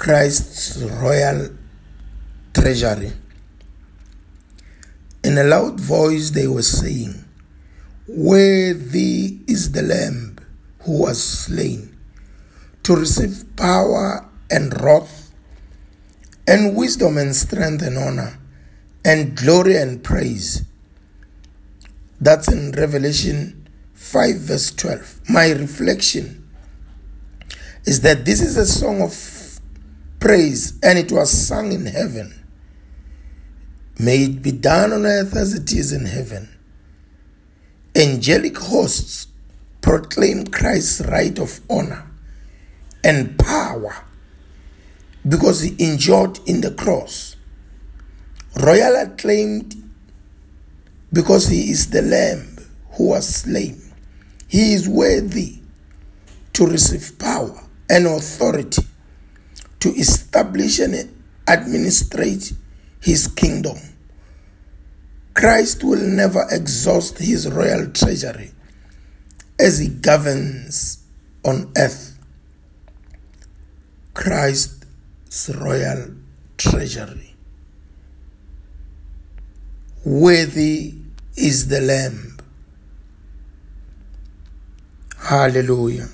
Christ's royal treasury. In a loud voice, they were saying, Worthy is the Lamb who was slain to receive power and wrath, and wisdom and strength and honor, and glory and praise. That's in Revelation 5, verse 12. My reflection is that this is a song of praise and it was sung in heaven. May it be done on earth as it is in heaven. Angelic hosts proclaim Christ's right of honor and power because he endured in the cross. Royal acclaimed because he is the Lamb who was slain. He is worthy to receive power and authority to establish and administrate his kingdom. Christ will never exhaust his royal treasury as he governs on earth. Christ's royal treasury. Worthy is the Lamb. Hallelujah.